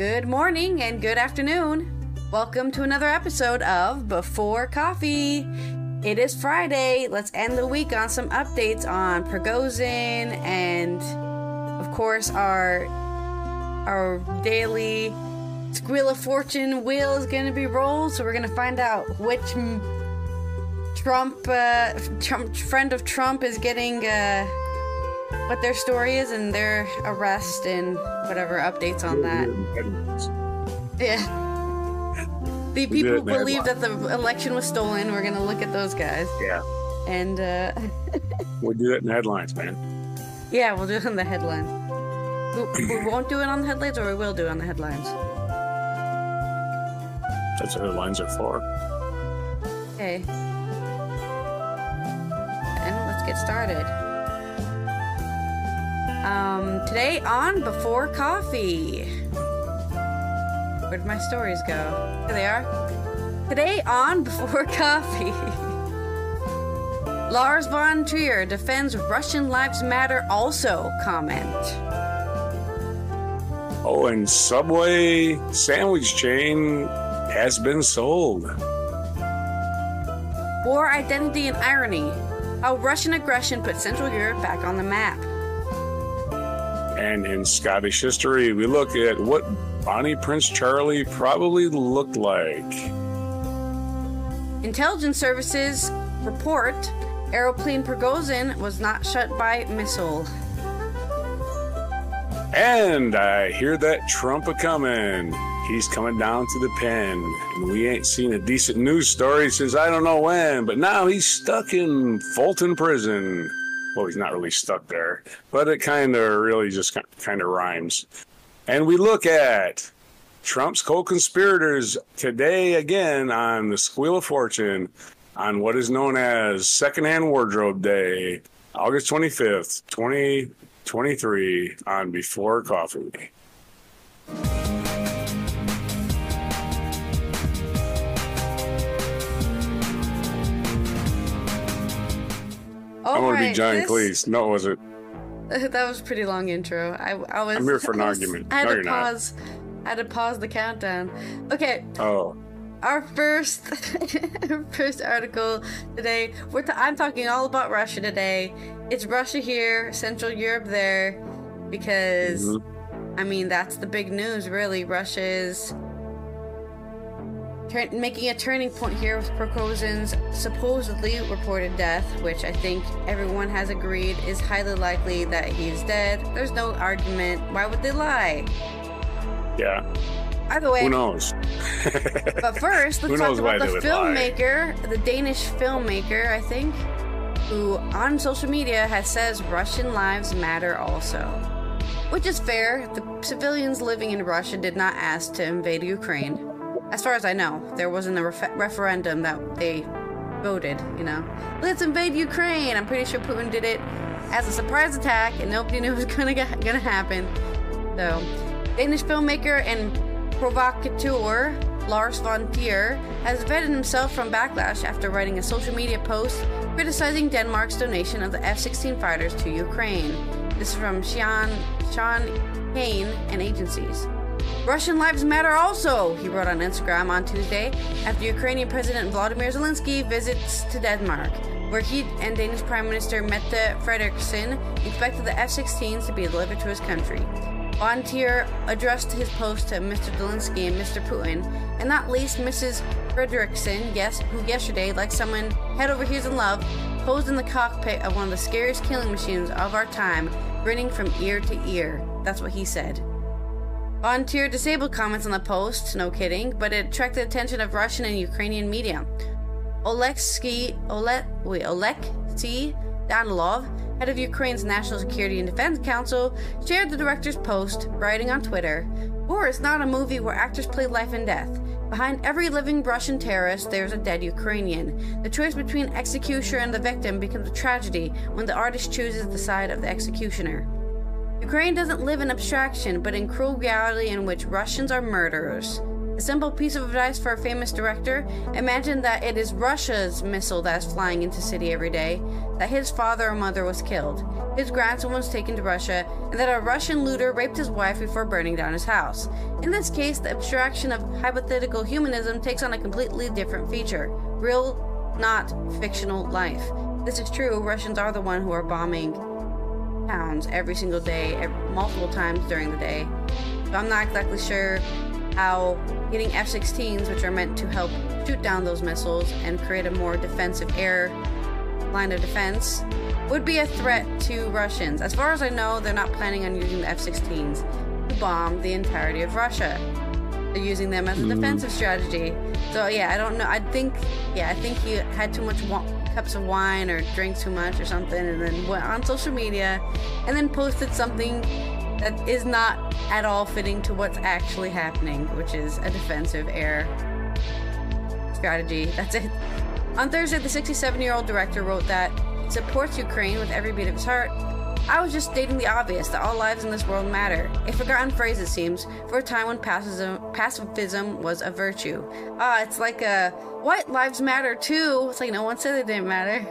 Good morning and good afternoon. Welcome to another episode of Before Coffee. It is Friday. Let's end the week on some updates on Prigozhin and, of course, our our daily Squeal of Fortune wheel is going to be rolled. So we're going to find out which Trump, uh, Trump friend of Trump is getting. Uh, what their story is and their arrest and whatever updates on that. Yeah. The people who believe that the election was stolen, we're gonna look at those guys. Yeah. And uh we'll do it in the headlines, man. Yeah, we'll do it in the headlines. We, we won't do it on the headlines, or we will do it on the headlines. That's what headlines are for. Okay. And let's get started. Um, today on Before Coffee. Where did my stories go? Here they are. Today on Before Coffee. Lars von Trier defends Russian Lives Matter also comment. Oh, and Subway sandwich chain has been sold. War Identity and Irony. How Russian aggression put Central Europe back on the map. And in Scottish history, we look at what Bonnie Prince Charlie probably looked like. Intelligence services report aeroplane Prigozhin was not shot by missile. And I hear that Trump a coming. He's coming down to the pen. And we ain't seen a decent news story since I don't know when, but now he's stuck in Fulton Prison well, he's not really stuck there, but it kind of really just kind of rhymes. And we look at Trump's co conspirators today again on the Squeal of Fortune on what is known as Secondhand Wardrobe Day, August 25th, 2023, on Before Coffee. All I want right, to be John this... Cleese. No, was it? that was a pretty long intro. I, I was. I'm here for an I was, argument. I had no, to pause. not. I had to pause the countdown. Okay. Oh. Our first, first article today. We're t- I'm talking all about Russia today. It's Russia here, Central Europe there, because mm-hmm. I mean that's the big news. Really, Russia is making a turning point here with Prigozhin's supposedly reported death, which I think everyone has agreed is highly likely that he's dead. There's no argument. Why would they lie? Yeah. Either way. Who knows? but first, let's talk about the filmmaker, lie? the Danish filmmaker, I think, who on social media has says Russian lives matter also. Which is fair. The civilians living in Russia did not ask to invade Ukraine. As far as I know, there wasn't a ref- referendum that they voted, you know. Let's invade Ukraine! I'm pretty sure Putin did it as a surprise attack and nobody knew it was gonna, gonna happen. So, Danish filmmaker and provocateur Lars von Trier has vetted himself from backlash after writing a social media post criticizing Denmark's donation of the F 16 fighters to Ukraine. This is from Sean, Sean Kane and agencies. Russian lives matter also, he wrote on Instagram on Tuesday after Ukrainian President Volodymyr Zelensky visits to Denmark, where he and Danish Prime Minister Mette Frederiksen expected the F 16s to be delivered to his country. Von Trier addressed his post to Mr. Zelensky and Mr. Putin, and not least Mrs. Frederiksen, yes, who yesterday, like someone head over heels in love, posed in the cockpit of one of the scariest killing machines of our time, grinning from ear to ear. That's what he said. Von Trier disabled comments on the post, no kidding, but it attracted attention of Russian and Ukrainian media. Oleksiy Ole, wait, Oleksiy Danilov, head of Ukraine's National Security and Defense Council, shared the director's post, writing on Twitter, War is not a movie where actors play life and death. Behind every living Russian terrorist, there's a dead Ukrainian. The choice between executioner and the victim becomes a tragedy when the artist chooses the side of the executioner. Ukraine doesn't live in abstraction, but in cruel reality in which Russians are murderers. A simple piece of advice for a famous director imagine that it is Russia's missile that is flying into city every day, that his father or mother was killed. his grandson was taken to Russia, and that a Russian looter raped his wife before burning down his house. In this case, the abstraction of hypothetical humanism takes on a completely different feature real, not fictional life. This is true, Russians are the one who are bombing towns every single day, every, multiple times during the day. So I'm not exactly sure how getting F 16s, which are meant to help shoot down those missiles and create a more defensive air line of defense, would be a threat to Russians. As far as I know, they're not planning on using the F 16s to bomb the entirety of Russia. They're using them as a mm. defensive strategy. So, yeah, I don't know. I think, yeah, I think he had too much wa- cups of wine or drank too much or something and then went on social media and then posted something that is not at all fitting to what's actually happening, which is a defensive air strategy. That's it. On Thursday, the 67 year old director wrote that supports Ukraine with every beat of his heart. I was just stating the obvious that all lives in this world matter. A forgotten phrase, it seems, for a time when pacifism, pacifism was a virtue. Ah, it's like a what lives matter too. It's like no one said they didn't matter.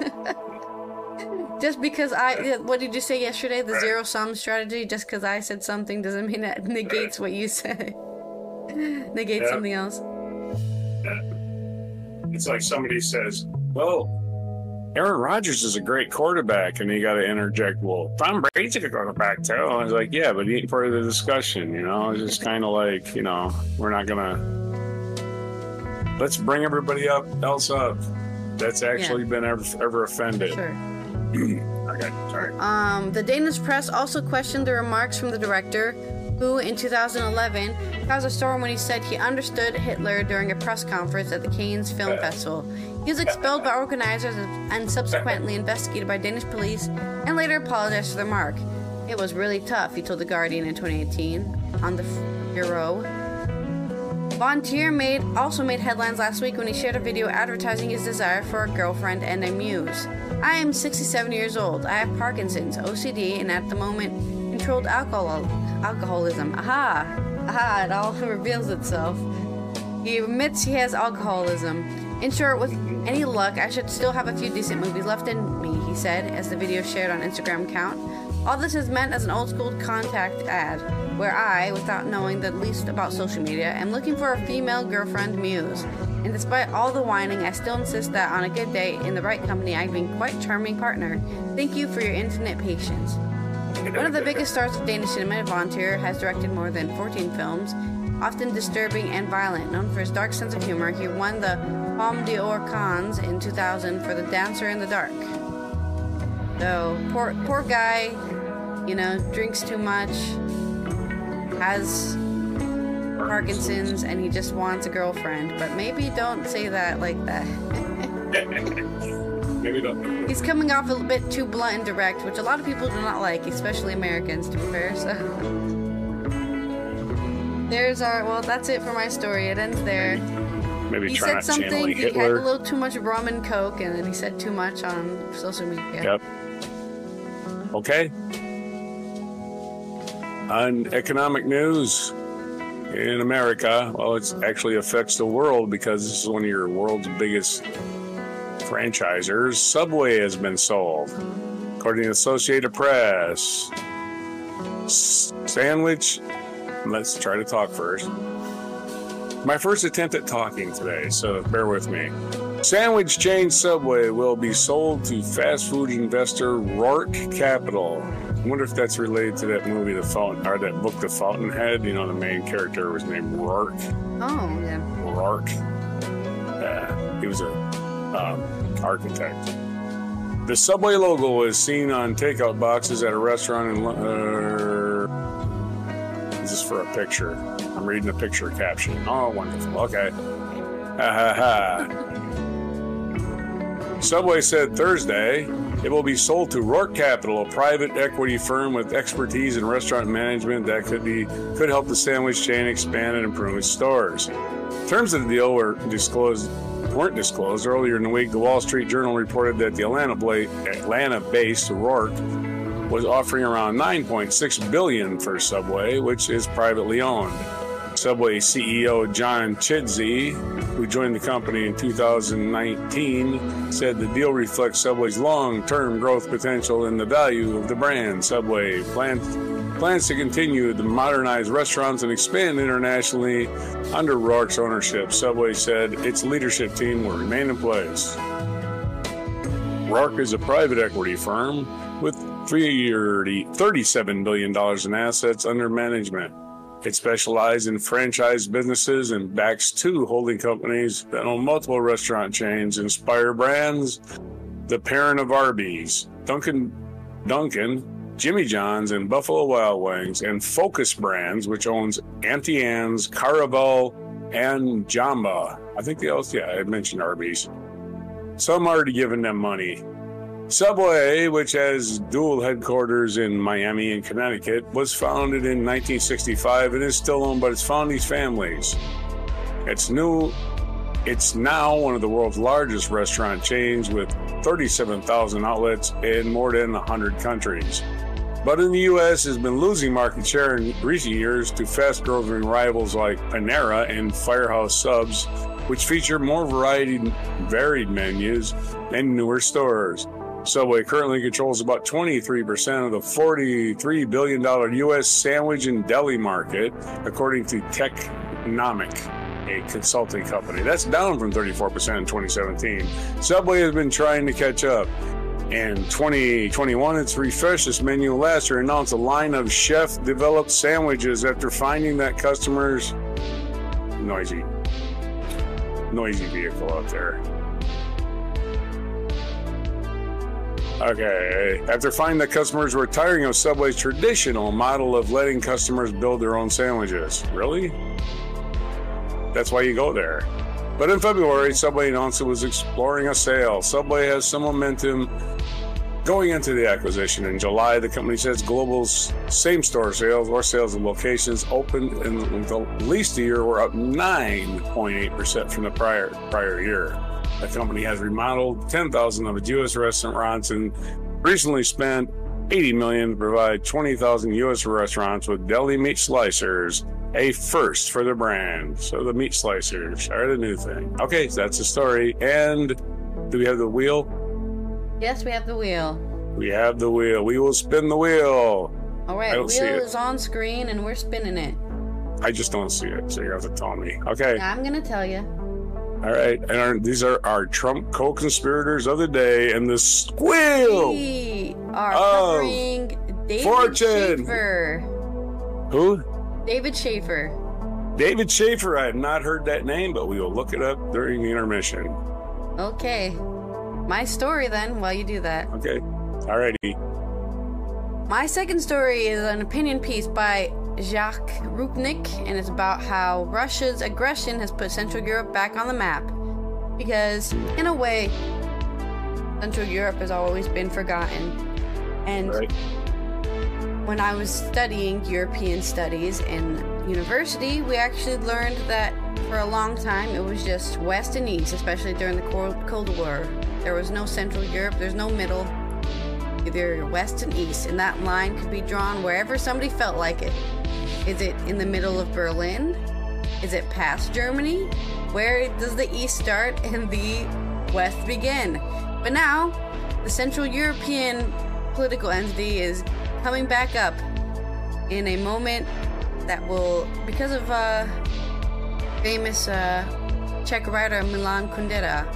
just because I, what did you say yesterday? The zero sum strategy. Just because I said something doesn't mean that negates what you say. negates something else. It's like somebody says, "Well, Aaron Rodgers is a great quarterback," and you got to interject, "Well, Tom Brady's a good quarterback too." I was like, "Yeah, but he ain't part of the discussion." You know, it's just kind of like, you know, we're not gonna. Let's bring everybody up else up. That's actually yeah. been ever, ever offended. Sure. okay, sorry. Um, the Danish press also questioned the remarks from the director, who in 2011 caused a storm when he said he understood Hitler during a press conference at the Cannes Film Festival. He was expelled by organizers and subsequently investigated by Danish police and later apologized for the mark. It was really tough, he told The Guardian in 2018 on the Bureau. Von Trier made also made headlines last week when he shared a video advertising his desire for a girlfriend and a muse. I am 67 years old. I have Parkinson's, OCD, and at the moment controlled alcohol alcoholism. Aha! Aha, it all reveals itself. He admits he has alcoholism. In short, with any luck, I should still have a few decent movies left in me, he said, as the video shared on Instagram account. All this is meant as an old school contact ad, where I, without knowing the least about social media, am looking for a female girlfriend muse. And despite all the whining, I still insist that on a good day, in the right company, I've been quite charming partner. Thank you for your infinite patience. One of the biggest stars of Danish cinema, Von Trier, has directed more than 14 films, often disturbing and violent. Known for his dark sense of humor, he won the Palme d'Or Cannes in 2000 for The Dancer in the Dark. So, poor, poor guy, you know, drinks too much, has Parkinson's, and he just wants a girlfriend. But maybe don't say that like that. Maybe not. He's coming off a bit too blunt and direct, which a lot of people do not like, especially Americans, to be fair. So. There's our. Well, that's it for my story. It ends there. Maybe he said something. He had a little too much rum and coke, and then he said too much on social media. Yep. Okay. On economic news in America, well, it actually affects the world because this is one of your world's biggest franchisers, Subway has been sold. According to Associated Press, Sandwich, let's try to talk first. My first attempt at talking today, so bear with me. Sandwich chain Subway will be sold to fast food investor Roark Capital. I wonder if that's related to that movie, The Fountain, or that book, The Fountainhead. You know, the main character was named Roark. Oh, yeah. Roark. Uh, he was a um, architect. The Subway logo is seen on takeout boxes at a restaurant in. Uh, is for a picture. I'm reading the picture caption. Oh, wonderful. Okay. Ha ha ha. Subway said Thursday it will be sold to Roark Capital, a private equity firm with expertise in restaurant management that could be could help the sandwich chain expand and improve its stores. Terms of the deal were disclosed weren't disclosed. Earlier in the week, the Wall Street Journal reported that the Atlanta-based Roark was offering around 9.6 billion for Subway, which is privately owned. Subway CEO John Chidsey, who joined the company in 2019, said the deal reflects Subway's long term growth potential and the value of the brand. Subway plans, plans to continue to modernize restaurants and expand internationally under Roark's ownership. Subway said its leadership team will remain in place. Roark is a private equity firm with $37 billion in assets under management. It specializes in franchise businesses and backs two holding companies that own multiple restaurant chains, Inspire Brands, the parent of Arby's, Dunkin', Dunkin', Jimmy John's, and Buffalo Wild Wings, and Focus Brands, which owns Auntie Anne's, Caravel, and Jamba. I think the else, yeah, I mentioned Arby's. Some already given them money. Subway, which has dual headquarters in Miami and Connecticut, was founded in 1965 and is still owned by its founding families. It's new. It's now one of the world's largest restaurant chains with 37,000 outlets in more than 100 countries. But in the U.S., has been losing market share in recent years to fast-growing rivals like Panera and Firehouse Subs, which feature more variety, varied menus and newer stores. Subway currently controls about 23% of the $43 billion U.S. sandwich and deli market, according to Technomic, a consulting company. That's down from 34% in 2017. Subway has been trying to catch up. In 2021, it's refreshed its menu last year, announced a line of chef developed sandwiches after finding that customers noisy, noisy vehicle out there. Okay. After finding that customers were tiring of Subway's traditional model of letting customers build their own sandwiches. Really? That's why you go there. But in February, Subway announced it was exploring a sale. Subway has some momentum going into the acquisition. In July, the company says Global's same store sales or sales of locations opened in the least a year were up 9.8% from the prior prior year. The company has remodeled 10,000 of its U.S. restaurants and recently spent 80 million to provide 20,000 U.S. restaurants with deli meat slicers, a first for the brand. So the meat slicers are the new thing. Okay, so that's the story. And do we have the wheel? Yes, we have the wheel. We have the wheel. We will spin the wheel. All right, wheel is on screen and we're spinning it. I just don't see it, so you have to tell me. Okay. I'm gonna tell you. All right, and our, these are our Trump co-conspirators of the day, and the squeal we are covering David fortune. Shafer. Who? David Shafer. David Shafer. I have not heard that name, but we will look it up during the intermission. Okay, my story then. While you do that. Okay. Alrighty. My second story is an opinion piece by Jacques Rupnik, and it's about how Russia's aggression has put Central Europe back on the map. Because, in a way, Central Europe has always been forgotten. And right. when I was studying European studies in university, we actually learned that for a long time it was just West and East, especially during the Cold War. There was no Central Europe, there's no middle either west and east, and that line could be drawn wherever somebody felt like it. Is it in the middle of Berlin? Is it past Germany? Where does the east start and the west begin? But now, the Central European political entity is coming back up in a moment that will, because of uh, famous uh, Czech writer Milan Kundera,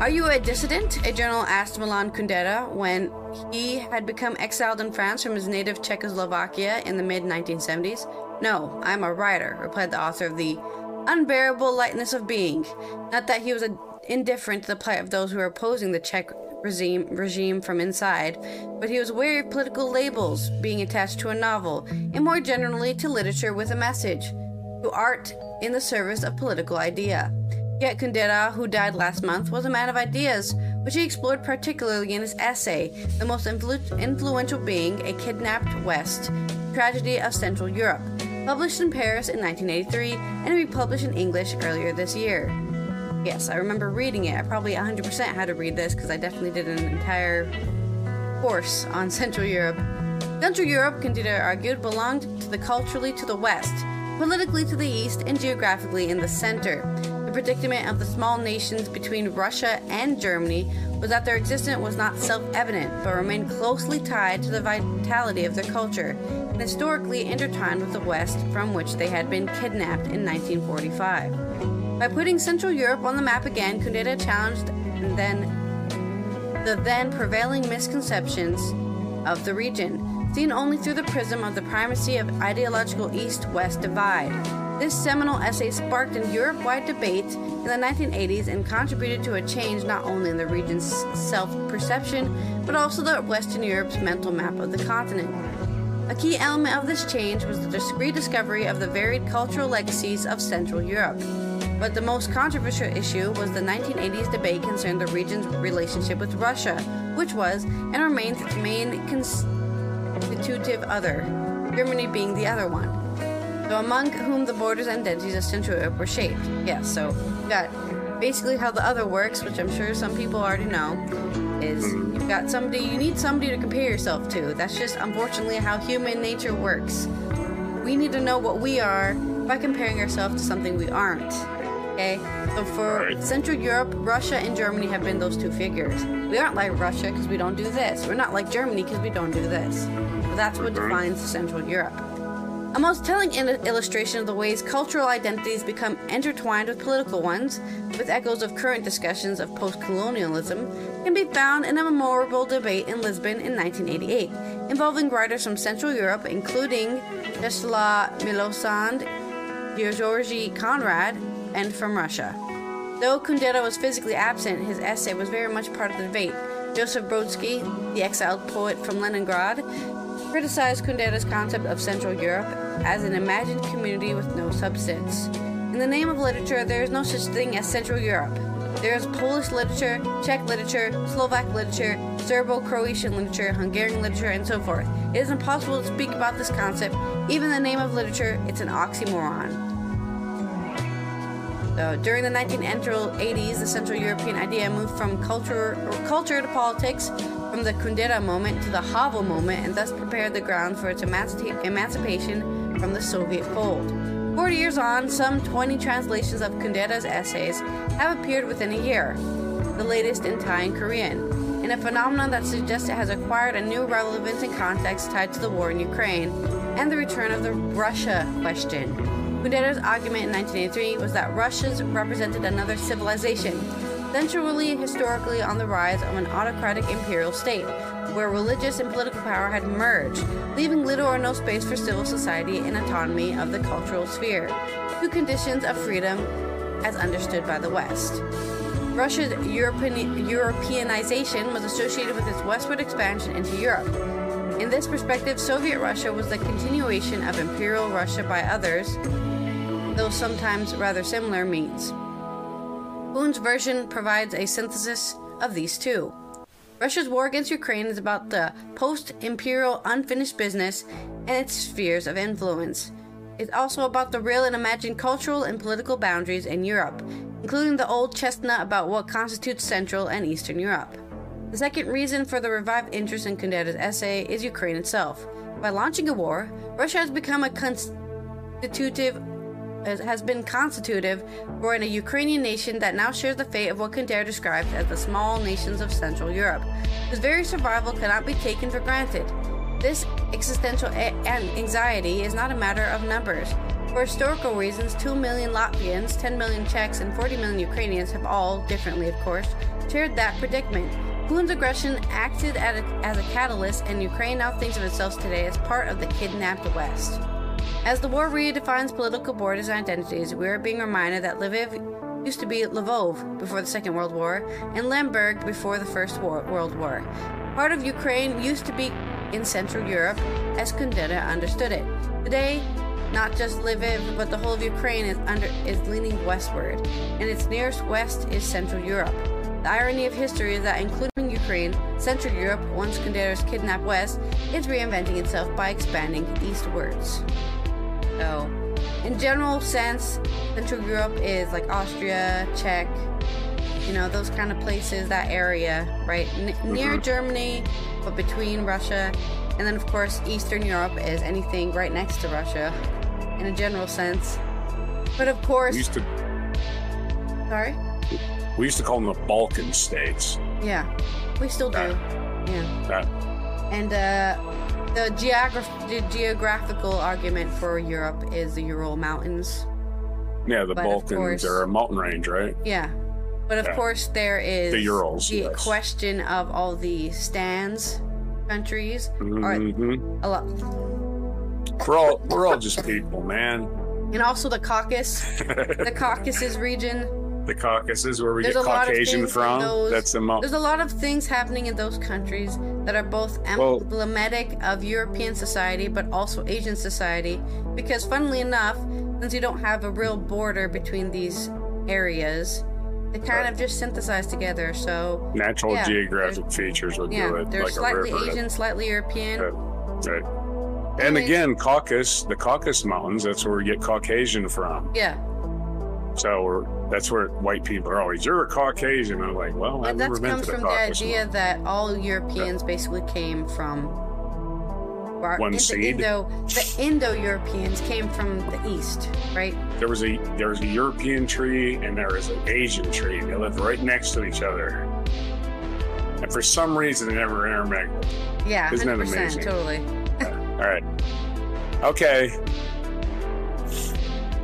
are you a dissident? A journal asked Milan Kundera when he had become exiled in France from his native Czechoslovakia in the mid 1970s. No, I'm a writer, replied the author of The Unbearable Lightness of Being. Not that he was indifferent to the plight of those who were opposing the Czech regime, regime from inside, but he was wary of political labels being attached to a novel, and more generally to literature with a message, to art in the service of political idea. Yet Kundera, who died last month, was a man of ideas, which he explored particularly in his essay, The Most Influ- Influential Being, A Kidnapped West, Tragedy of Central Europe, published in Paris in 1983 and republished in English earlier this year. Yes, I remember reading it. I probably 100% had to read this because I definitely did an entire course on Central Europe. Central Europe, Kundera argued, belonged to the culturally to the West, politically to the east and geographically in the center. The predicament of the small nations between Russia and Germany was that their existence was not self evident, but remained closely tied to the vitality of their culture and historically intertwined with the West from which they had been kidnapped in 1945. By putting Central Europe on the map again, Kundera challenged then the then prevailing misconceptions of the region, seen only through the prism of the primacy of ideological East West divide. This seminal essay sparked a Europe wide debate in the 1980s and contributed to a change not only in the region's self perception, but also the Western Europe's mental map of the continent. A key element of this change was the rediscovery of the varied cultural legacies of Central Europe. But the most controversial issue was the 1980s debate concerning the region's relationship with Russia, which was and remains its main constitutive other, Germany being the other one. So, among whom the borders and identities of Central Europe were shaped. Yeah, so got basically how the other works, which I'm sure some people already know, is you've got somebody, you need somebody to compare yourself to. That's just unfortunately how human nature works. We need to know what we are by comparing ourselves to something we aren't. Okay? So for right. Central Europe, Russia and Germany have been those two figures. We aren't like Russia because we don't do this. We're not like Germany because we don't do this. But that's what defines Central Europe. A most telling illustration of the ways cultural identities become intertwined with political ones, with echoes of current discussions of post colonialism, can be found in a memorable debate in Lisbon in 1988, involving writers from Central Europe, including Czesław Milosand, György Konrád, and from Russia. Though Kundera was physically absent, his essay was very much part of the debate. Joseph Brodsky, the exiled poet from Leningrad, criticized Kundera's concept of Central Europe as an imagined community with no substance. In the name of literature, there is no such thing as Central Europe. There is Polish literature, Czech literature, Slovak literature, Serbo Croatian literature, Hungarian literature, and so forth. It is impossible to speak about this concept. Even the name of literature, it's an oxymoron. So during the 1980s, the Central European idea moved from culture, culture to politics, from the Kundera moment to the Havel moment, and thus prepared the ground for its emancipation from the Soviet fold. Forty years on, some 20 translations of Kundera's essays have appeared within a year, the latest in Thai and Korean, in a phenomenon that suggests it has acquired a new relevance and context tied to the war in Ukraine and the return of the Russia question. Kundera's argument in 1983 was that Russia's represented another civilization, centrally historically on the rise of an autocratic imperial state, where religious and political power had merged, leaving little or no space for civil society and autonomy of the cultural sphere, to conditions of freedom as understood by the West. Russia's European, Europeanization was associated with its westward expansion into Europe. In this perspective, Soviet Russia was the continuation of Imperial Russia by others, though sometimes rather similar means. Boon's version provides a synthesis of these two. Russia's war against Ukraine is about the post imperial unfinished business and its spheres of influence. It's also about the real and imagined cultural and political boundaries in Europe, including the old chestnut about what constitutes Central and Eastern Europe. The second reason for the revived interest in Kundera's essay is Ukraine itself. By launching a war, Russia has become a constitutive has been constitutive for a Ukrainian nation that now shares the fate of what Kundera describes as the small nations of Central Europe, whose very survival cannot be taken for granted. This existential a- anxiety is not a matter of numbers. For historical reasons, 2 million Latvians, 10 million Czechs, and 40 million Ukrainians have all, differently of course, shared that predicament. Putin's aggression acted a, as a catalyst, and Ukraine now thinks of itself today as part of the kidnapped West. As the war redefines political borders and identities, we are being reminded that Lviv used to be Lvov before the Second World War and Lemberg before the First war- World War. Part of Ukraine used to be in Central Europe as Kundera understood it. Today, not just Lviv, but the whole of Ukraine is under is leaning westward, and its nearest west is Central Europe. The irony of history is that, including Ukraine, Central Europe, once Kundera's kidnapped west, is reinventing itself by expanding eastwards. So, in general sense, Central Europe is like Austria, Czech, you know, those kind of places, that area, right? N- near mm-hmm. Germany, but between Russia. And then, of course, Eastern Europe is anything right next to Russia. in a general sense. But of course, We used to sorry. we used to call them the Balkan states. Yeah, we still do. Yeah. Yeah. That And uh, the, geograph- the geographical argument for Europe is the Ural Mountains. yeah, the But Balkans course- are a mountain range, right? Yeah. But of Yeah. course, there is The Urals, the yes. question of all the stands countries. Or hmm a lot, We're all we're all just people, man. and also the Caucasus, the Caucasus region. The Caucasus, where we There's get a lot of Caucasian from. those- That's the There's a lot of things happening in those countries that are both Well- emblematic of European society but also Asian society. Because, funnily enough, since you don't have a real border between these areas, they kind Right. of just synthesize together. So, Natural yeah, geographic features would yeah, do it, they're like slightly. Asian, slightly European. Right. right. And Anyways. again, Caucasus, the Caucasus Mountains, that's where we get Caucasian from. Yeah, So we're, that's where white people are always, you're a Caucasian. I'm like, well, I've never that been comes to the from the idea Mountains. that all Europeans basically came from. or One the seed? Indo, the Indo-Europeans came from the east, right? There was a there was a European tree and there was an Asian tree. They lived right next to each other. And for some reason, they never intermingled. Yeah, Isn't that 100%, amazing? totally. All right. Okay.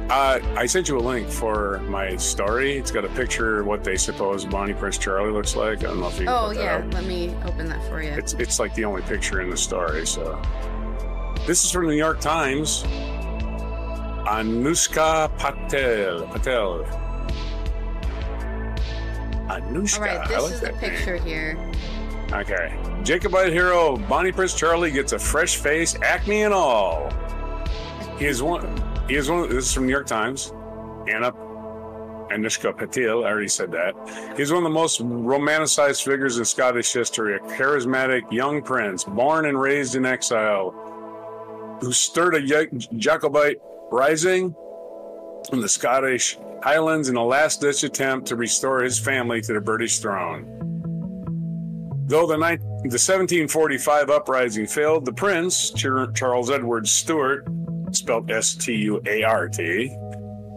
Uh, I sent you a link for my story. It's got a picture of what they suppose Bonnie Prince Charlie looks like. I don't know if you Oh yeah, let me open that for you. It's it's like the only picture in the story. So this is from the New York Times. Anushka Patel. Patel. Anushka. All right, this like is the that name. picture here. Okay. Jacobite hero Bonnie Prince Charlie gets a fresh face, acne and all. He is one. He is one. This is from New York Times. Anna Anushka Patil. I already said that. He's one of the most romanticized figures in Scottish history. A charismatic young prince, born and raised in exile, who stirred a Jacobite rising in the Scottish Highlands in a last-ditch attempt to restore his family to the British throne. Though the, ni- the 1745 uprising failed, the prince, Charles Edward Stuart, spelled S T U A R T,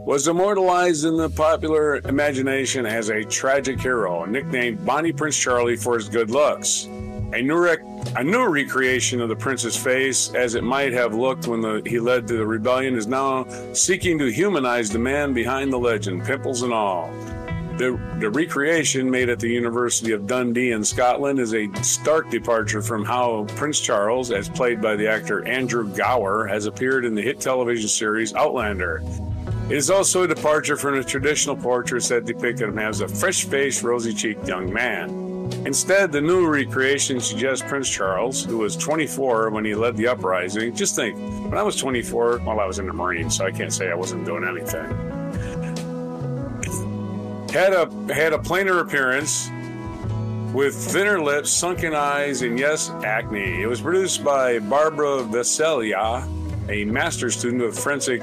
was immortalized in the popular imagination as a tragic hero, nicknamed Bonnie Prince Charlie for his good looks. A new, rec- a new recreation of the prince's face, as it might have looked when the, he led the rebellion, is now seeking to humanize the man behind the legend, pimples and all. The, the recreation made at the University of Dundee in Scotland is a stark departure from how Prince Charles, as played by the actor Andrew Gower, has appeared in the hit television series Outlander. It is also a departure from the traditional portraits that depict him as a fresh faced, rosy cheeked young man. Instead, the new recreation suggests Prince Charles, who was 24 when he led the uprising. Just think, when I was 24, well, I was in the Marines, so I can't say I wasn't doing anything had a had a plainer appearance with thinner lips, sunken eyes, and yes, acne. It was produced by Barbara Veselia, a master's student of forensic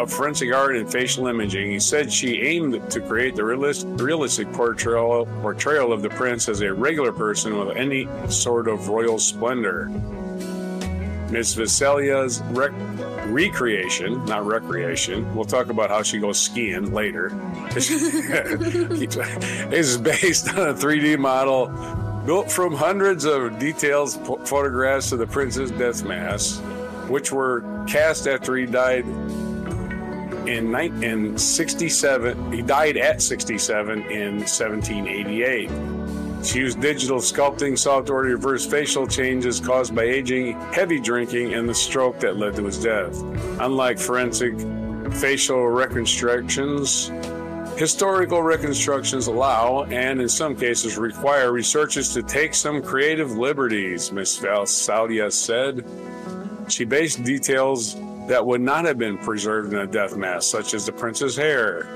of forensic art and facial imaging. He said she aimed to create the realist, realistic portrayal portrayal of the prince as a regular person with any sort of royal splendor. Ms. Veselia's rec- recreation, not recreation, we'll talk about how she goes skiing later, is based on a 3D model built from hundreds of detailed ph- photographs of the prince's death mask, which were cast after he died in, in 67. He died at 67 in 1788. She used digital sculpting software to reverse facial changes caused by aging, heavy drinking, and the stroke that led to his death. Unlike forensic facial reconstructions, historical reconstructions allow, and in some cases require, researchers to take some creative liberties, Ms. Valsalia said. She based details that would not have been preserved in a death mask, such as the prince's hair,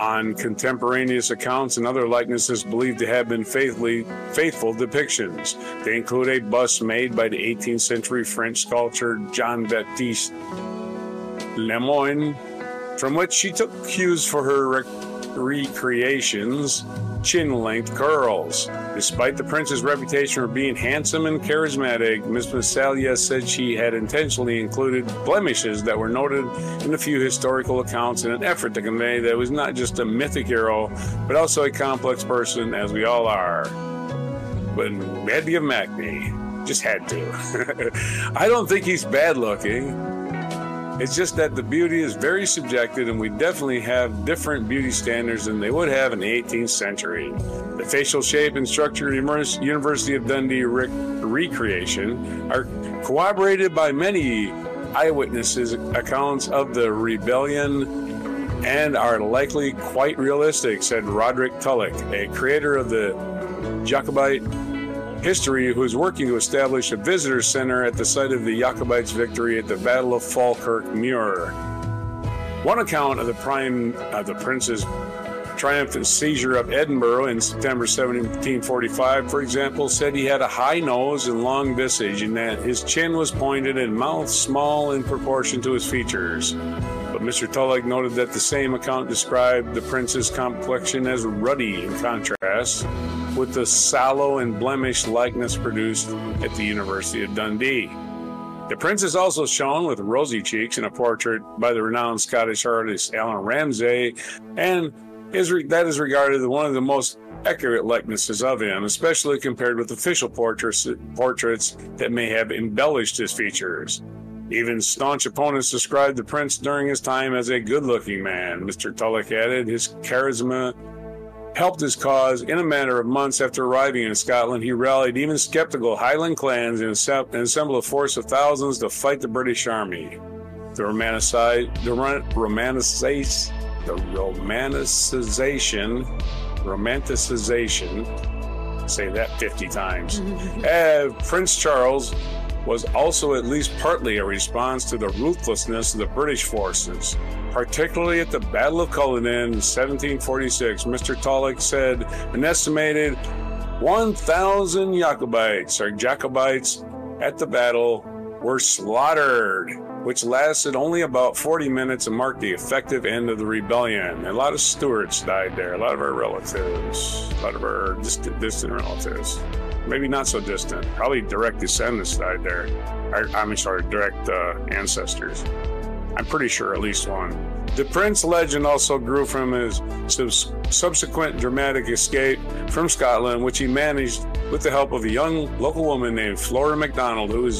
on contemporaneous accounts and other likenesses believed to have been faithfully faithful depictions. They include a bust made by the 18th century French sculptor Jean Baptiste Lemoyne, from which she took cues for her rec- recreations. Chin length curls. Despite the prince's reputation for being handsome and charismatic, Miss Massalia said she had intentionally included blemishes that were noted in a few historical accounts in an effort to convey that he was not just a mythic hero, but also a complex person, as we all are. But we had to give him acne. Just had to. I don't think he's bad looking. It's just that the beauty is very subjective, and we definitely have different beauty standards than they would have in the 18th century. The facial shape and structure of University of Dundee rec- recreation are corroborated by many eyewitnesses' accounts of the rebellion and are likely quite realistic, said Roderick Tulloch, a creator of the Jacobite history who is working to establish a visitor center at the site of the Jacobites' victory at the Battle of Falkirk Muir. One account of the prime of the prince's triumphant seizure of Edinburgh in September 1745, for example, said he had a high nose and long visage, and that his chin was pointed and mouth small in proportion to his features. But Mr. Tulloch noted that the same account described the prince's complexion as ruddy in contrast with the sallow and blemished likeness produced at the University of Dundee. The prince is also shown with rosy cheeks in a portrait by the renowned Scottish artist Allan Ramsay, and is re- that is regarded as one of the most accurate likenesses of him, especially compared with official portraits, portraits that may have embellished his features. Even staunch opponents described the prince during his time as a good looking man. Mr. Tulloch added his charisma helped his cause in a matter of months after arriving in Scotland. He rallied even skeptical Highland clans and assembled a force of thousands to fight the British Army. The romanticization, the romanticization, the romanticization, romanticization, say that 50 times. uh, Prince Charles was also at least partly a response to the ruthlessness of the British forces. Particularly at the Battle of Culloden in 1746, Mr. Tulloch said an estimated 1,000 Jacobites or Jacobites at the battle were slaughtered, which lasted only about 40 minutes and marked the effective end of the rebellion. A lot of Stuarts died there, a lot of our relatives, a lot of our distant, distant relatives maybe not so distant. Probably direct descendants died there. I, am sorry, direct uh, ancestors. I'm pretty sure at least one. The prince legend also grew from his subs- subsequent dramatic escape from Scotland, which he managed with the help of a young local woman named Flora MacDonald, who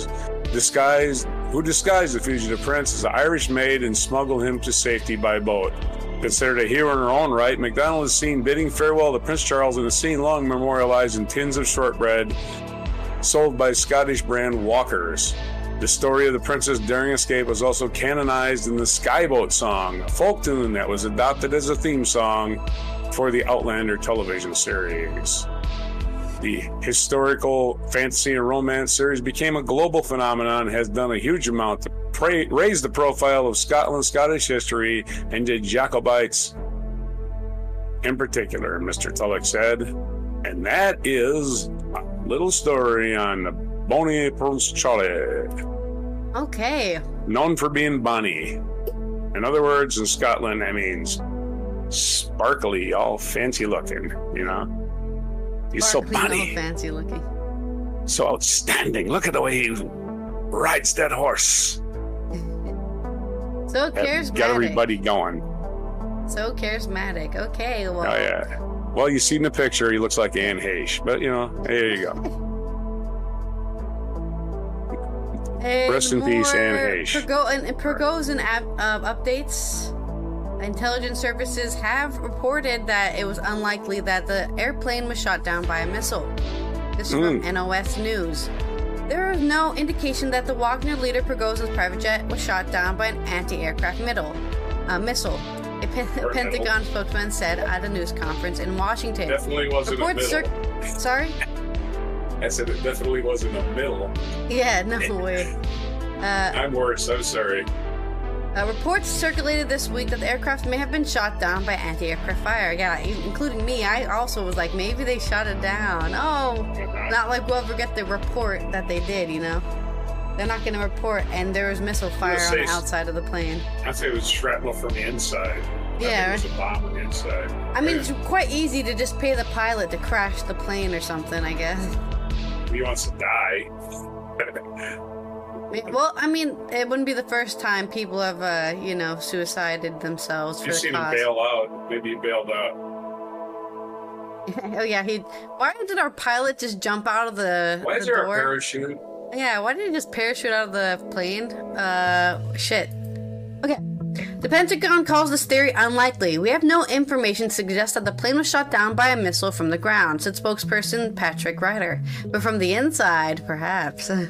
disguised who disguised the fugitive prince as an Irish maid and smuggled him to safety by boat. Considered a hero in her own right, MacDonald is seen bidding farewell to Prince Charles in a scene long memorialized in tins of shortbread sold by Scottish brand Walkers. The story of the prince's daring escape was also canonized in the Skye Boat song, a folk tune that was adopted as a theme song for the Outlander television series. The historical fantasy and romance series became a global phenomenon and has done a huge amount to raise the profile of Scotland, Scottish history, and the Jacobites in particular, Mr. Tulloch said. And that is a little story on the Bonnie Prince Charlie. Okay. Known for being Bonnie. In other words, in Scotland, that means sparkly, all fancy looking, you know? He's sparkly, so Bonnie. fancy looking. So outstanding. Look at the way he rides that horse. So charismatic. Got everybody going. So charismatic. Okay, well. Oh, yeah. Well, you see in the picture, he looks like Anne Heche, but you know, there you go. and Rest in peace, Anne Heche. Pergo- and, and Prigozhin uh, updates. Intelligence services have reported that it was unlikely that the airplane was shot down by a missile. This is mm. from NOS News. There is no indication that the Wagner leader Prigozhin's private jet was shot down by an anti-aircraft middle, uh, missile. A P- Pentagon spokesman said at a news conference in Washington. Definitely wasn't Reports a middle. Cir- Sorry. I said it definitely wasn't a middle. Yeah, no way. Uh, I'm worse. I'm sorry. Uh, reports circulated this week that the aircraft may have been shot down by anti-aircraft fire. Yeah, including me. I also was like, maybe they shot it down. Oh, not like we'll ever get the report that they did. You know, they're not going to report, and there was missile fire on the outside of the plane. I'd say it was shrapnel from the inside. Yeah. A bomb on the inside. I mean, it's quite easy to just pay the pilot to crash the plane or something, I guess. He wants to die. Well, I mean, it wouldn't be the first time people have, uh, you know, suicided themselves You've seen him bail out. Maybe he bailed out. oh yeah, he. Why did our pilot just jump out of the, Why the is there door? a parachute? Yeah, why did he just parachute out of the plane? Uh, shit. Okay. The Pentagon calls this theory unlikely. We have no information to suggest that the plane was shot down by a missile from the ground, said spokesperson Patrick Ryder. But from the inside, perhaps.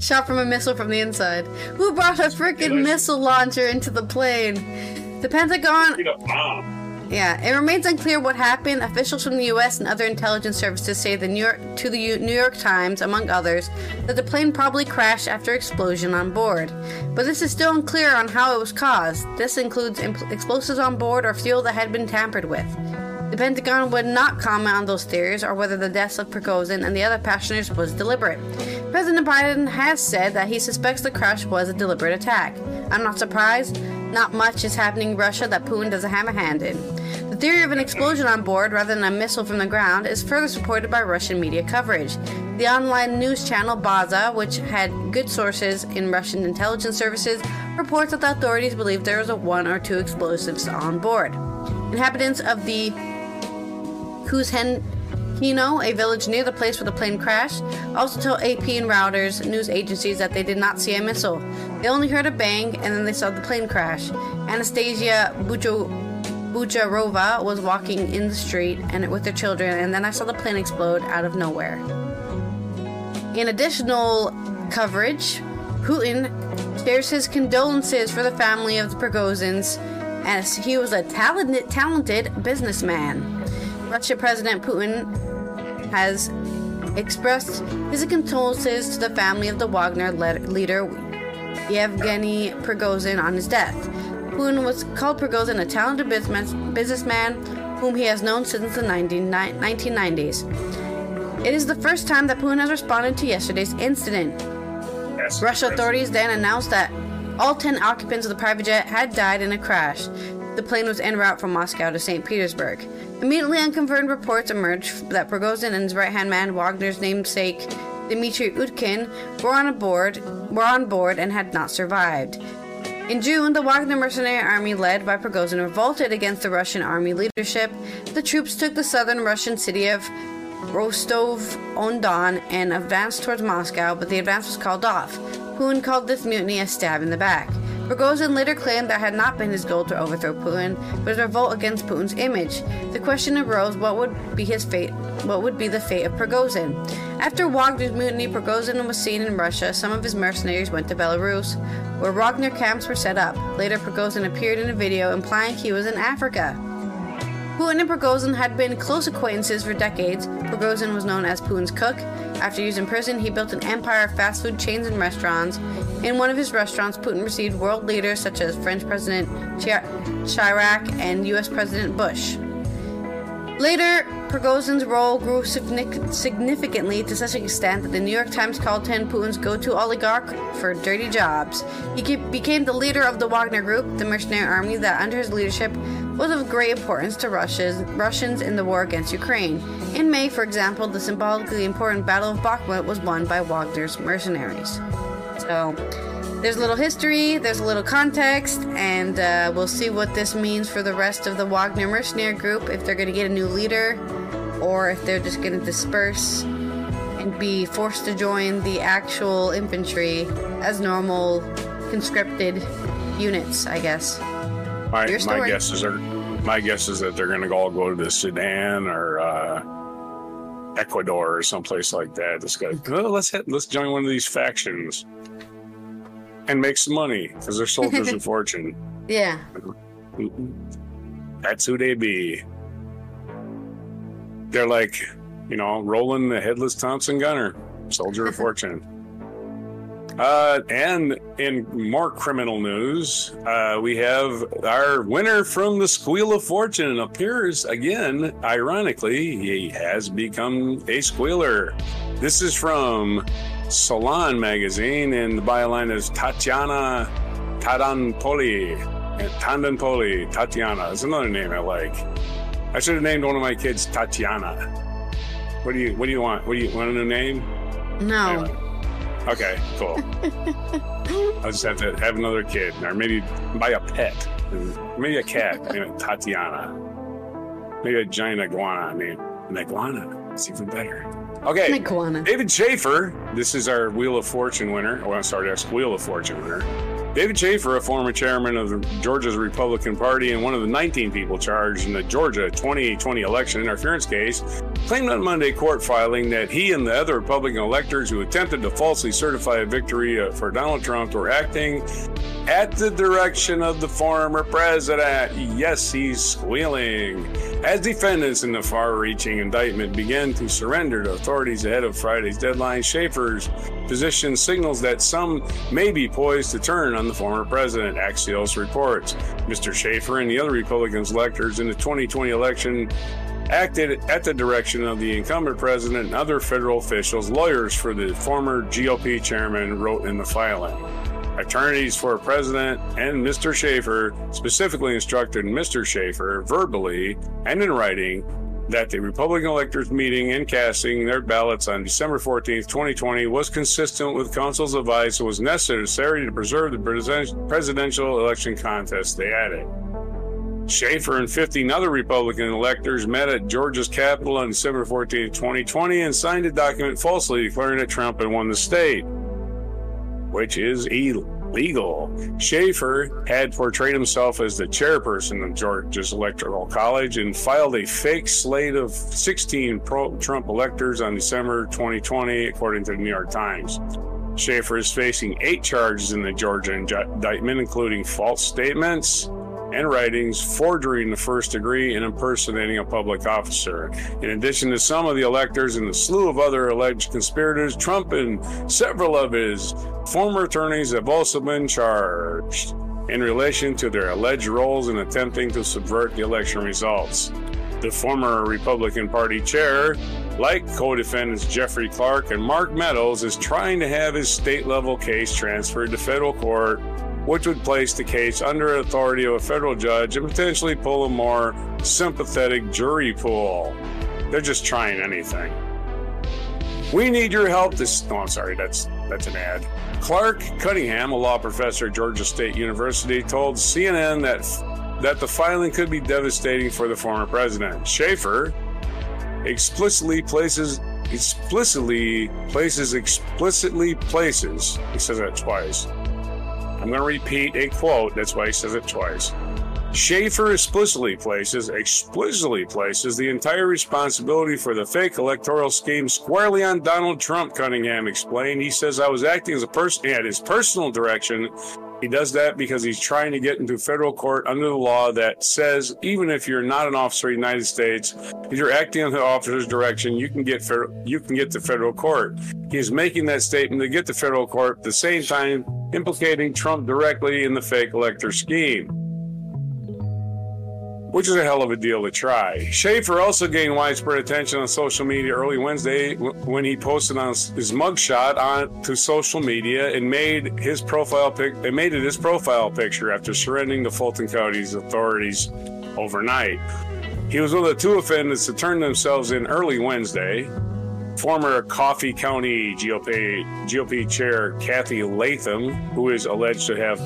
shot from a missile from the inside. Who brought a freaking missile launcher into the plane? The Pentagon Need a bomb. yeah, it remains unclear what happened. Officials from the U.S. and other intelligence services say the New York to the U- New York Times, among others, that the plane probably crashed after explosion on board. But this is still unclear on how it was caused. This includes imp- explosives on board or fuel that had been tampered with. The Pentagon would not comment on those theories or whether the deaths of Prigozhin and the other passengers was deliberate. President Biden has said that he suspects the crash was a deliberate attack. I'm not surprised. Not much is happening in Russia that Putin doesn't have a hand in. The theory of an explosion on board rather than a missile from the ground is further supported by Russian media coverage. The online news channel Baza, which had good sources in Russian intelligence services, reports that the authorities believe there was a one or two explosives on board. Inhabitants of the Kuzhenkino, a village near the place where the plane crashed, also told AP and Reuters news agencies that they did not see a missile. They only heard a bang and then they saw the plane crash. Anastasia Bujo, Bujarova was walking in the street and with her children, and then I saw the plane explode out of nowhere. In additional coverage, Putin shares his condolences for the family of the Prigozhins, as he was a talented, talented businessman. Russian President Putin has expressed his condolences to the family of the Wagner le- leader Yevgeny Prigozhin on his death. Putin was called Prigozhin a talented businessman, businessman whom he has known since the 19, 1990s. It is the first time that Putin has responded to yesterday's incident. That's Russia authorities then announced that all 10 occupants of the private jet had died in a crash. The plane was en route from Moscow to St. Petersburg. Immediately unconfirmed reports emerged that Prigozhin and his right-hand man, Wagner's namesake Dmitry Utkin, were on board, were on board and had not survived. In June, the Wagner mercenary army led by Prigozhin revolted against the Russian army leadership. The troops took the southern Russian city of Rostov-on-Don and advanced towards Moscow, but the advance was called off. Putin called this mutiny a stab in the back. Prigozhin later claimed that had not been his goal to overthrow Putin, but a revolt against Putin's image. The question arose: what would be his fate? What would be the fate of Prigozhin? After Wagner's mutiny, Prigozhin was seen in Russia. Some of his mercenaries went to Belarus, where Wagner camps were set up. Later, Prigozhin appeared in a video implying he was in Africa. Putin and Prigozhin had been close acquaintances for decades. Prigozhin was known as Putin's cook. After years in prison, he built an empire of fast food chains and restaurants. In one of his restaurants, Putin received world leaders such as French President Chirac and U.S. President Bush. Later, Prigozhin's role grew significantly to such an extent that the New York Times called him Putin's go-to oligarch for dirty jobs. He became the leader of the Wagner Group, the mercenary army that, under his leadership, was of great importance to Russia's, Russians in the war against Ukraine. In May, for example, the symbolically important Battle of Bakhmut was won by Wagner's mercenaries. So, there's a little history, there's a little context, and uh, we'll see what this means for the rest of the Wagner mercenary group if they're going to get a new leader or if they're just going to disperse and be forced to join the actual infantry as normal conscripted units, I guess. My, Your my story. guess is they're, my guess is that they're going to all go to the Sudan or uh, Ecuador or someplace like that. This guy, well, let's hit, let's join one of these factions and make some money because they're soldiers of fortune. Yeah. That's who they be. They're like, you know, rolling the headless Thompson gunner, soldier of fortune. Uh, and in more criminal news, uh, we have our winner from the Squeal of Fortune appears again. Ironically, he has become a squealer. This is from Salon magazine, and the byline is Tatiana Tadanpoli. Tandonpoli, Tatiana. That's another name I like. I should have named one of my kids Tatiana. What do you What do you want? What do you want a new name? No. Anyway. Okay, cool. I'll just have to have another kid, or maybe buy a pet, maybe a cat, maybe Tatiana, maybe a giant iguana. I mean, an iguana. It's even better. Okay, An iguana. David Shafer. This is our Wheel of Fortune winner. I'm sorry, that's Wheel of Fortune winner. David Shafer, a former chairman of Georgia's Republican Party and one of the 19 people charged in the Georgia 2020 election interference case, claimed on Monday court filing that he and the other Republican electors who attempted to falsely certify a victory uh, for Donald Trump were acting at the direction of the former president. Yes, he's squealing. As defendants in the far reaching indictment began to surrender to authorities ahead of Friday's deadline, Shafer's position signals that some may be poised to turn on the former president, Axios reports. Mr. Shafer and the other Republican electors in the 2020 election acted at the direction of the incumbent president and other federal officials. Lawyers for the former GOP chairman wrote in the filing. Attorneys for President and Mr. Shafer specifically instructed Mr. Shafer verbally and in writing that the Republican electors meeting and casting their ballots on December 14, 2020 was consistent with counsel's advice and was necessary to preserve the presidential election contest, they added. Shafer and 15 other Republican electors met at Georgia's Capitol on December 14, 2020, and signed a document falsely declaring that Trump had won the state, which is illegal. Shafer had portrayed himself as the chairperson of Georgia's Electoral College and filed a fake slate of 16 pro Trump electors on December 2020, according to the New York Times. Shafer is facing eight charges in the Georgia indictment, including false statements, and writings, forgery in the first degree, and impersonating a public officer. In addition to some of the electors and a slew of other alleged conspirators, Trump and several of his former attorneys have also been charged in relation to their alleged roles in attempting to subvert the election results. The former Republican Party chair, like co defendants Jeffrey Clark and Mark Meadows, is trying to have his state level case transferred to federal court which would place the case under authority of a federal judge and potentially pull a more sympathetic jury pool. They're just trying anything. We need your help. This, oh, I'm sorry, that's that's an ad. Clark Cunningham, a law professor at Georgia State University, told CNN that that the filing could be devastating for the former president. Shafer explicitly places explicitly places explicitly places. He says that twice I'm going to repeat a quote. That's why he says it twice. Shafer explicitly places explicitly places the entire responsibility for the fake electoral scheme squarely on Donald Trump. Cunningham explained. He says I was acting as a person at his personal direction. He does that because he's trying to get into federal court under the law that says even if you're not an officer of the United States, if you're acting on the officer's direction, you can get you can get to federal court. He's making that statement to get to federal court at the same time implicating Trump directly in the fake elector scheme. Which is a hell of a deal to try. Shafer also gained widespread attention on social media early Wednesday when he posted on his mugshot on to social media and made his profile pic and made it his profile picture after surrendering to Fulton County's authorities overnight. He was one of the two offenders to turn themselves in early Wednesday former Coffee County GOP, GOP chair Cathy Latham, who is alleged to have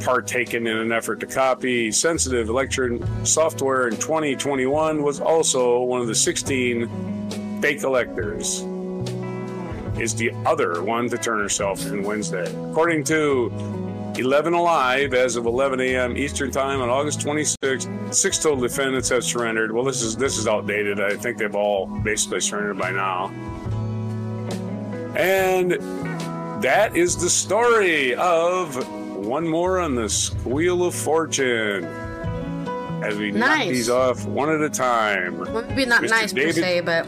partaken in an effort to copy sensitive election software in 2021, was also one of the 16 fake electors. Is the other one to turn herself in Wednesday. According to 11 alive as of 11 a.m. Eastern Time on August 26th. Six total defendants have surrendered. Well, this is this is outdated. I think they've all basically surrendered by now. And that is the story of one more on the Wheel of Fortune. As we nice. knock these off one at a time. Maybe not Mr. nice David, per se, but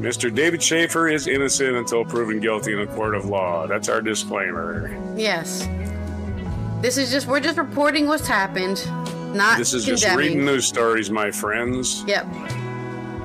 Mr. David Shafer is innocent until proven guilty in a court of law. That's our disclaimer. Yes. This is just we're just reporting what's happened, not This is condemning. just reading news stories, my friends. Yep.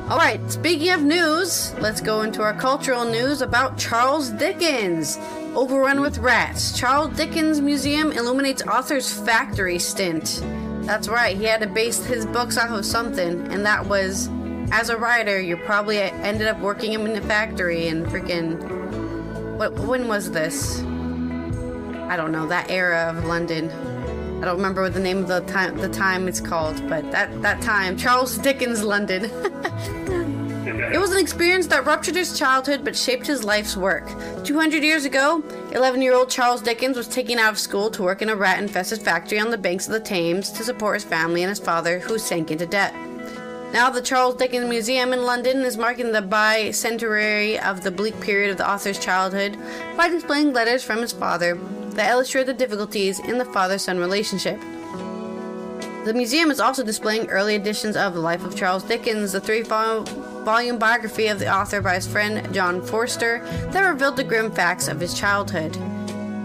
All right, speaking of news, let's go into our cultural news about Charles Dickens. Overrun with rats. Charles Dickens Museum illuminates author's factory stint. That's right, he had to base his books off of something, and that was as a writer, you probably ended up working in a factory and freaking. What? When was this? I don't know that era of London. I don't remember what the name of the time the time it's called, but that that time, Charles Dickens London. it was an experience that ruptured his childhood but shaped his life's work. 200 years ago, 11-year-old Charles Dickens was taken out of school to work in a rat-infested factory on the banks of the Thames to support his family and his father, who sank into debt. Now, the Charles Dickens Museum in London is marking the bicentenary of the bleak period of the author's childhood by displaying letters from his father that illustrate the difficulties in the father son relationship. The museum is also displaying early editions of The Life of Charles Dickens, the three volume biography of the author by his friend John Forster that revealed the grim facts of his childhood.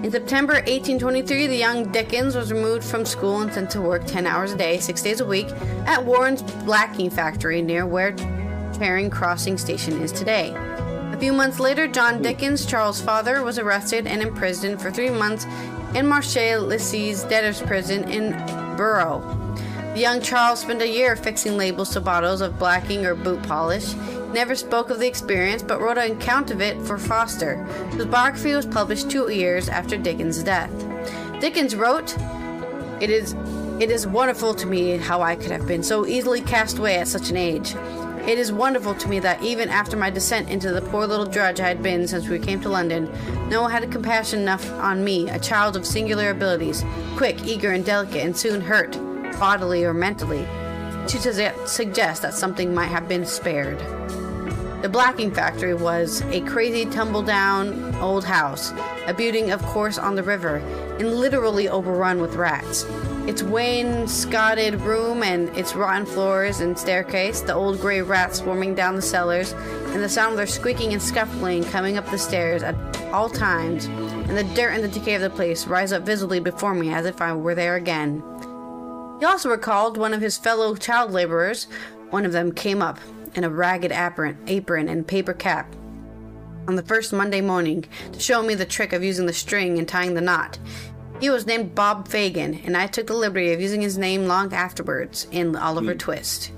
In September 1823, the young Dickens was removed from school and sent to work 10 hours a day, 6 days a week, at Warren's blacking factory near where Charing Crossing Station is today. A few months later, John hmm. Dickens, Charles' father, was arrested and imprisoned for three months in Marshalsea debtor's prison in Borough. Young Charles spent a year fixing labels to bottles of blacking or boot polish He never spoke of the experience but wrote an account of it for Forster, whose biography was published two years after Dickens' death. Dickens wrote, It is it is wonderful to me how I could have been so easily cast away at such an age. It is wonderful to me that even after my descent into the poor little drudge I had been since we came to London, no one had compassion enough on me, a child of singular abilities, quick, eager, and delicate, and soon hurt, bodily or mentally, to suggest that something might have been spared. The blacking factory was a crazy tumble down old house, a building, of course, on the river, and literally overrun with rats. Its wainscoted room and its rotten floors and staircase, the old gray rats swarming down the cellars, and the sound of their squeaking and scuffling coming up the stairs at all times, and the dirt and the decay of the place rise up visibly before me as if I were there again. He also recalled one of his fellow child laborers. One of them came up in a ragged apron, and paper cap on the first Monday morning to show me the trick of using the string and tying the knot. He was named Bob Fagin, and I took the liberty of using his name long afterwards in Oliver mm. Twist.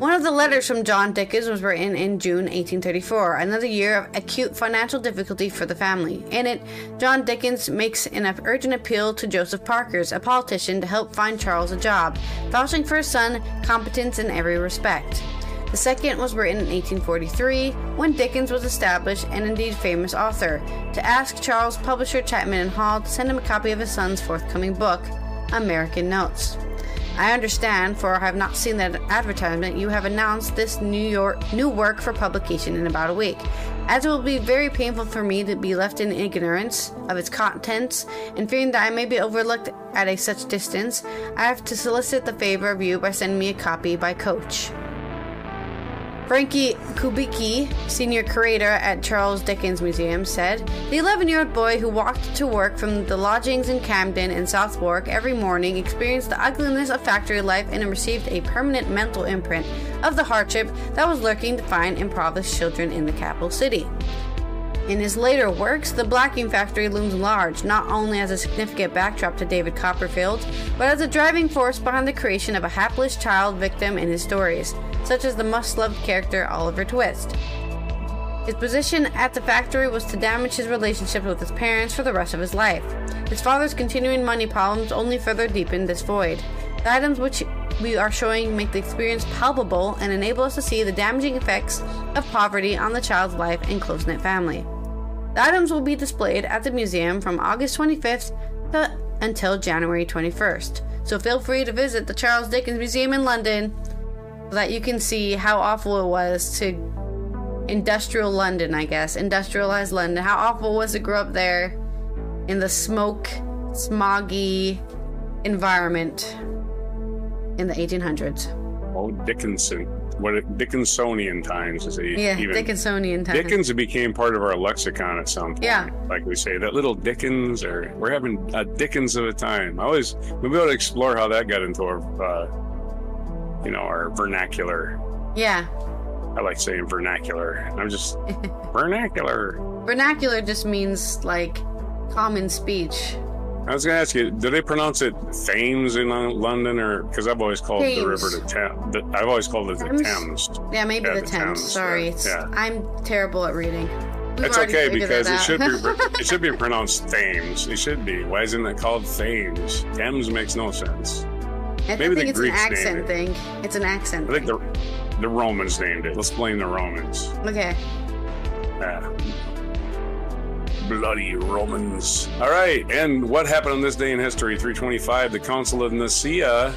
One of the letters from John Dickens was written in June 1834, another year of acute financial difficulty for the family. In it, John Dickens makes an urgent appeal to Joseph Parkers, a politician, to help find Charles a job, vouching for his son competence in every respect. The second was written in 1843, when Dickens was established and indeed famous author, to ask Charles' publisher Chapman and Hall to send him a copy of his son's forthcoming book, American Notes. I understand, for I have not seen that advertisement, you have announced this New York new work for publication in about a week. As it will be very painful for me to be left in ignorance of its contents, and fearing that I may be overlooked at a such distance, I have to solicit the favor of you by sending me a copy by coach. Frankie Kubicki, senior curator at Charles Dickens Museum, said the 11 year old boy who walked to work from the lodgings in Camden and Southwark every morning experienced the ugliness of factory life and received a permanent mental imprint of the hardship that was lurking to find impoverished children in the capital city. In his later works, the blacking factory looms large, not only as a significant backdrop to David Copperfield, but as a driving force behind the creation of a hapless child victim in his stories, such as the must loved character Oliver Twist. His position at the factory was to damage his relationship with his parents for the rest of his life. His father's continuing money problems only further deepened this void. The items which we are showing make the experience palpable and enable us to see the damaging effects of poverty on the child's life and close knit family. The items will be displayed at the museum from August 25th to, until January 21st. So feel free to visit the Charles Dickens Museum in London that you can see how awful it was to industrial London, I guess. Industrialized London. How awful was it to grow up there in the smoke, smoggy environment in the 1800s. Oh, Dickinson what Dickinsonian times is he? Yeah, even, Dickensonian times. Dickens became part of our lexicon at some point. Yeah, like we say that little Dickens, or we're having a Dickens of a time. I always we'll be able to explore how that got into our, uh, you know, our vernacular. Yeah. I like saying vernacular. I'm just vernacular. Vernacular just means like common speech. I was going to ask you, do they pronounce it Thames in London, or because I've always called Thames. the river the Thames. I've always called it the Thames. Yeah, maybe yeah, the, the, Thames. Thames. Sorry, yeah. I'm terrible at reading. We've it's okay because it, it should be it should be pronounced Thames. It should be. Why isn't it called Thames? Thames makes no sense. I Maybe think the it's Greeks an accent thing. It's an accent. I think the the Romans named it. Let's blame the Romans. Okay. Yeah. Bloody Romans. All right, and what happened on this day in history? 325, the Council of Nicaea.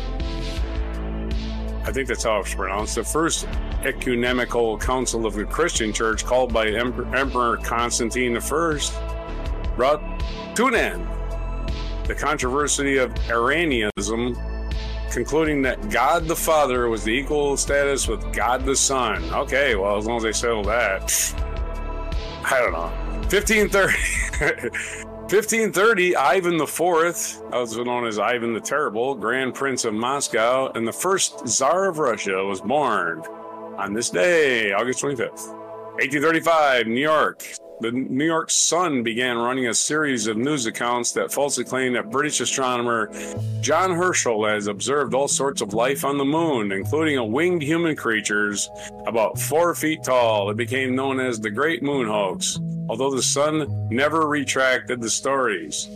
I think that's how it's pronounced. The first ecumenical council of the Christian church, called by Emperor Constantine I, brought to an end the controversy of Arianism concluding that God the Father was the equal status with God the Son. Okay, well, as long as they settle that, I don't know. 1530. 1530, Ivan IV, also known as Ivan the Terrible, Grand Prince of Moscow, and the first Tsar of Russia was born on this day, August 25th. 1835, New York the New York Sun began running a series of news accounts that falsely claimed that British astronomer John Herschel has observed all sorts of life on the moon, including a winged human creatures about four feet tall. It became known as the Great Moon Hoax, although the Sun never retracted the stories.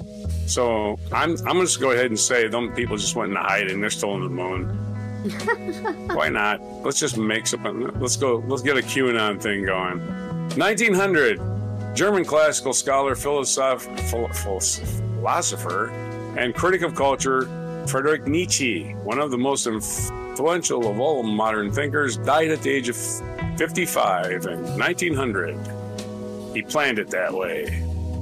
So I'm I'm just go ahead and say them people just went into hiding. They're still on the moon. Why not? Let's just make something. Let's go. Let's get a QAnon thing going. 1900. German classical scholar, philosopher, and critic of culture Friedrich Nietzsche, one of the most influential of all modern thinkers, died at the age of 55 in 1900. He planned it that way.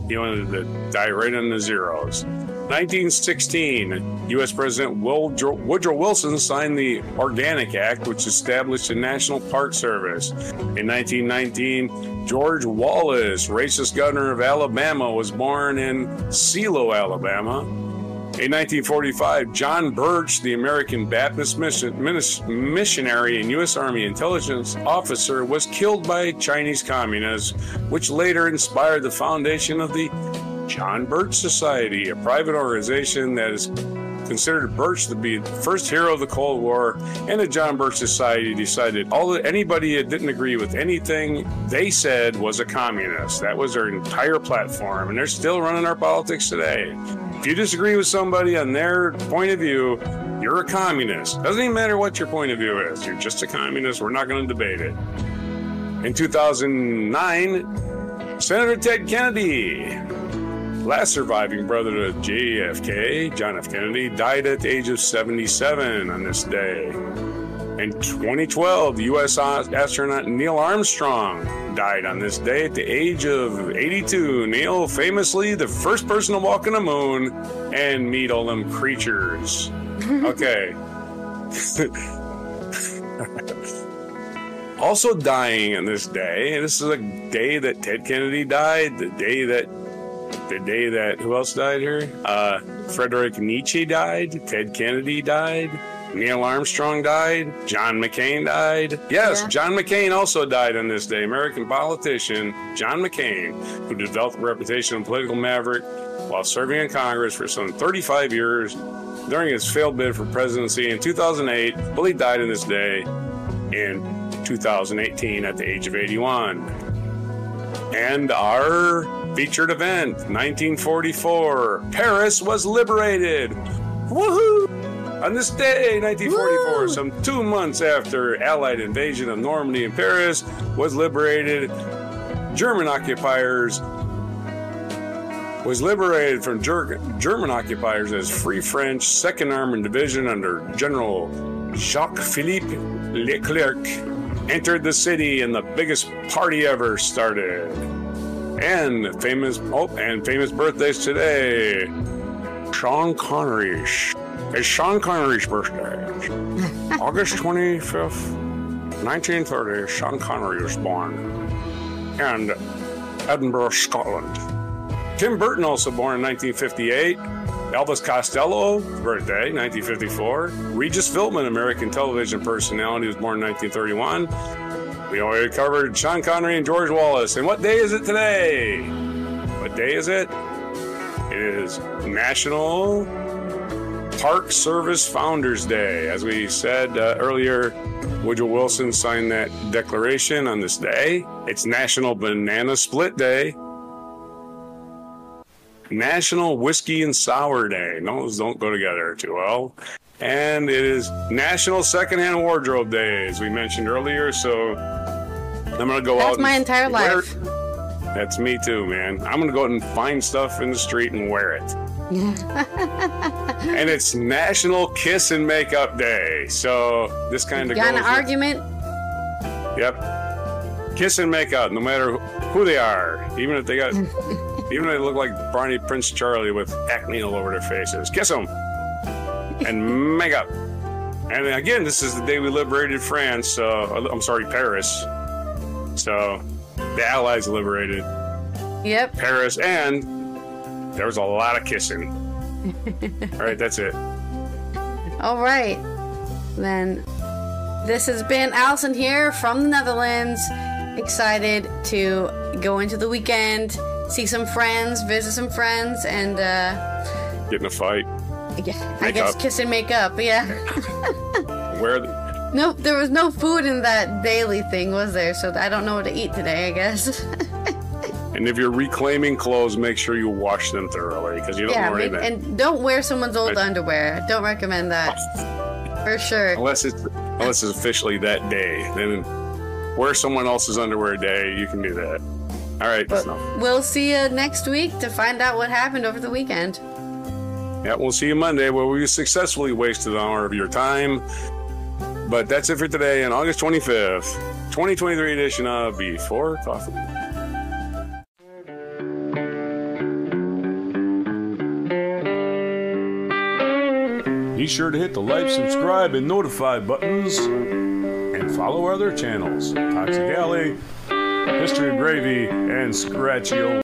He wanted to die right on the zeros. 1916, U.S. President Woodrow Wilson signed the Organic Act, which established the National Park Service. In 1919, George Wallace, racist governor of Alabama, was born in Sealo, Alabama. In 1945, John Birch, the American Baptist missionary and U.S. Army intelligence officer, was killed by Chinese communists, which later inspired the foundation of the John Birch Society, a private organization that is considered Birch to be the first hero of the Cold War, and the John Birch Society decided all the, anybody that didn't agree with anything they said was a communist. That was their entire platform, and they're still running our politics today. If you disagree with somebody on their point of view, you're a communist. Doesn't even matter what your point of view is. You're just a communist. We're not going to debate it. In 2009, Senator Ted Kennedy Last surviving brother of JFK, John F. Kennedy, died at the age of 77 on this day. In 2012, U.S. astronaut Neil Armstrong died on this day at the age of 82. Neil, famously the first person to walk on the moon and meet all them creatures. Okay. also dying on this day, and this is a day that Ted Kennedy died, the day that the day that who else died here? Uh, Frederick Nietzsche died. Ted Kennedy died. Neil Armstrong died. John McCain died. Yes, yeah. John McCain also died on this day. American politician John McCain, who developed a reputation of political maverick while serving in Congress for some 35 years during his failed bid for presidency in 2008. Well, he died on this day in 2018 at the age of 81. And our Featured event 1944. Paris was liberated. Woohoo! On this day, 1944, Woo! some two months after Allied invasion of Normandy and Paris was liberated, German occupiers was liberated from Ger- German occupiers as Free French Second Armored Division under General Jacques Philippe Leclerc entered the city and the biggest party ever started and famous oh, and famous birthdays today. Sean Connery's. It's Sean Connery's birthday. August 25th, 1930, Sean Connery was born. And Edinburgh, Scotland. Tim Burton, also born in 1958. Elvis Costello, birthday, 1954. Regis Philbin, American television personality, was born in 1931. We already covered Sean Connery and George Wallace. And what day is it today? What day is it? It is National Park Service Founders Day. As we said uh, earlier, Woodrow Wilson signed that declaration on this day. It's National Banana Split Day. National Whiskey and Sour Day. Those don't go together too well. And it is National Secondhand Wardrobe Day, as we mentioned earlier. So I'm going to go That's out. That's my entire life. That's me too, man. I'm going to go out and find stuff in the street and wear it. and it's National Kiss and Makeup Day. So this kind of got an argument. Yep. Kiss and make up, no matter who they are, even if they got, even if they look like Bonnie Prince Charlie with acne all over their faces. Kiss them and up. And again, this is the day we liberated France. Uh, I'm sorry, Paris. So the Allies liberated. Yep. Paris, and there was a lot of kissing. All right, that's it. All right. Then this has been Allison here from the Netherlands. Excited to go into the weekend, see some friends, visit some friends, and uh, get in a fight. Yeah, I guess up. kiss and make up. Yeah. Where? The- nope, there was no food in that daily thing, was there? So I don't know what to eat today. I guess. And if you're reclaiming clothes, make sure you wash them thoroughly because you don't yeah, know anything. And don't wear someone's old right. underwear. Don't recommend that for sure. Unless it's unless it's officially that day, then wear someone else's underwear day. You can do that. All right. But We'll see you next week to find out what happened over the weekend. Yeah, we'll see you Monday where we successfully wasted an hour of your time. But that's it for today on August 25th, 2023 edition of Before Coffee. Be sure to hit the like, subscribe, and notify buttons and follow our other channels Toxic Ally, History of Gravy, and Scratchy Old.